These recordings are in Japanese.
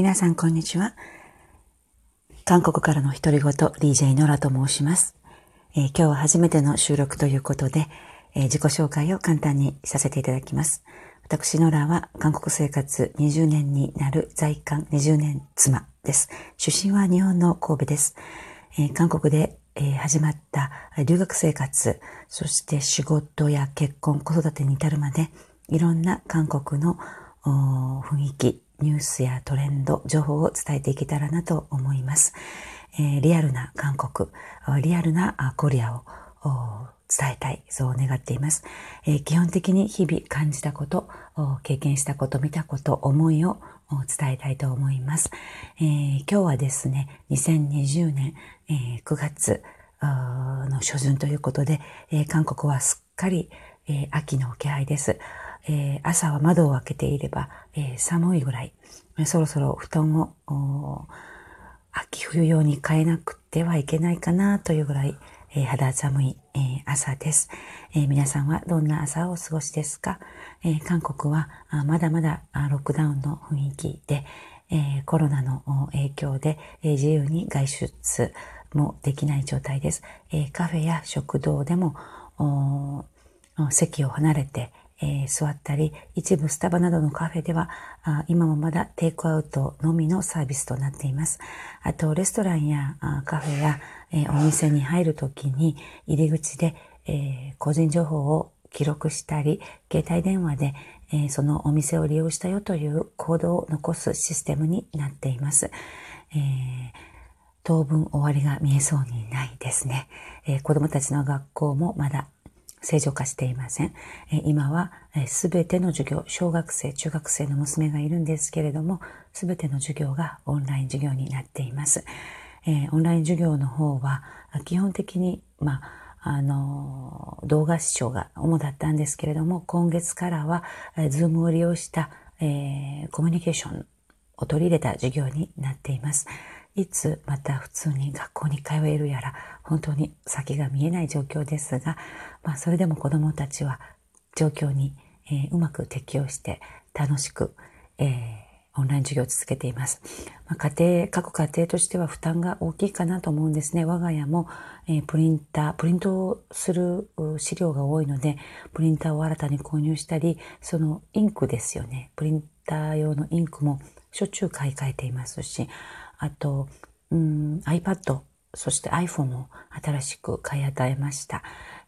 皆さんこんにちは。韓国からの独り言 DJ ノラと申します、えー、今日は初めての収録ということで、えー、自己紹介を簡単にさせていただきます。私ノラは韓国生活20年になる在韓20年妻です。出身は日本の神戸です。えー、韓国で、え始まった留学生活、そして仕事や結婚、子育てに至るまで、いろんな韓国の雰囲気、ニュースやトレンド、情報を伝えていけたらなと思います。えー、リアルな韓国、リアルなコリアを伝えたい、そう願っています。えー、基本的に日々感じたこと、経験したこと、見たこと、思いを伝えたいと思います。えー、今日はですね、2020年、えー、9月の初旬ということで、えー、韓国はすっかり、え秋の気配です。えー、朝は窓を開けていれば、えー、寒いぐらい、そろそろ布団を秋冬用に変えなくてはいけないかなというぐらい、えー、肌寒い、えー、朝です、えー、皆さんはどんな朝をお過ごしですか、え韓国はまだまだロックダウンの雰囲気で、えコロナの影響で、え自由に外出もできない状態です。えカフェや食堂でも席を離れて、えー、座ったり、一部スタバなどのカフェでは、あ今もまだテイクアウトのみのサービスとなっています。あと、レストランやカフェや、えー、お店に入るときに入り口で、えー、個人情報を記録したり、携帯電話で、えー、そのお店を利用したよというコードを残すシステムになっています。えー、当分終わりが見えそうにないですね。えー、子供たちの学校もまだ正常化していません。今はすべての授業、小学生、中学生の娘がいるんですけれども、すべての授業がオンライン授業になっています。オンライン授業の方は、基本的に、まあ、あの、動画視聴が主だったんですけれども、今月からは、ズームを利用した、えー、コミュニケーションを取り入れた授業になっています。いつまた普通に学校に通えるやら、本当に先が見えない状況ですが、まあそれでも子供たちは状況に、えー、うまく適応して楽しく、えー、オンライン授業を続けています。まあ、家庭、各家庭としては負担が大きいかなと思うんですね。我が家も、えー、プリンター、プリントをする資料が多いので、プリンターを新たに購入したり、そのインクですよね。プリンター用のインクもしょっちゅう買い替えていますし、あと、うん、iPad、そして iPhone を新しく買い与えました。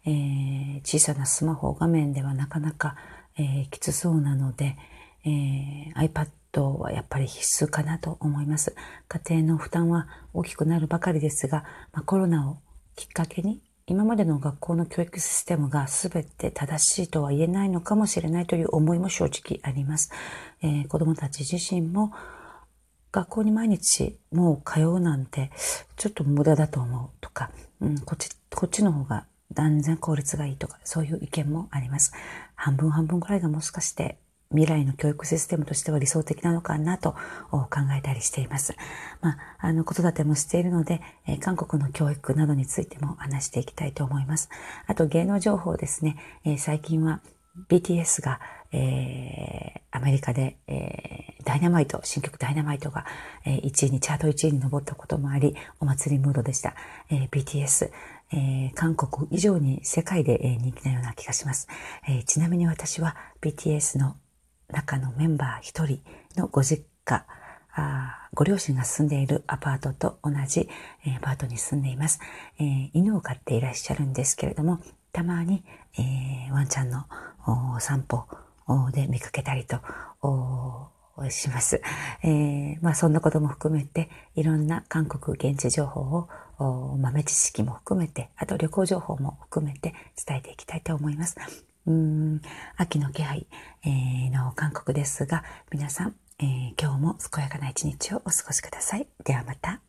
えー、小さなスマホ画面ではなかなか、えー、きつそうなので、えー、iPad はやっぱり必須かなと思います。家庭の負担は大きくなるばかりですが、まあ、コロナをきっかけに今までの学校の教育システムが全て正しいとは言えないのかもしれないという思いも正直あります。えー、子供たち自身も学校に毎日もう通うなんてちょっと無駄だと思うとか、うん、こっち、こっちの方が断然効率がいいとか、そういう意見もあります。半分半分くらいがもしかして未来の教育システムとしては理想的なのかなと考えたりしています。まあ、あの、子育てもしているので、え韓国の教育などについても話していきたいと思います。あと、芸能情報ですね。え最近は BTS が、えー、アメリカで、えー、ダイナマイト、新曲ダイナマイトが、えー、1位に、チャート1位に上ったこともあり、お祭りムードでした。えー、BTS、えー、韓国以上に世界で、えー、人気なような気がします。えー、ちなみに私は BTS の中のメンバー一人のご実家、あご両親が住んでいるアパートと同じ、えー、アパートに住んでいます、えー、犬を飼っていらっしゃるんですけれども、たまに、えー、ワンちゃんの散歩で見かけたりとします。えー、まあそんなことも含めて、いろんな韓国現地情報を豆知識も含めて、あと旅行情報も含めて伝えていきたいと思います。うん秋の気配、えー、の韓国ですが、皆さん、えー、今日も健やかな一日をお過ごしください。ではまた。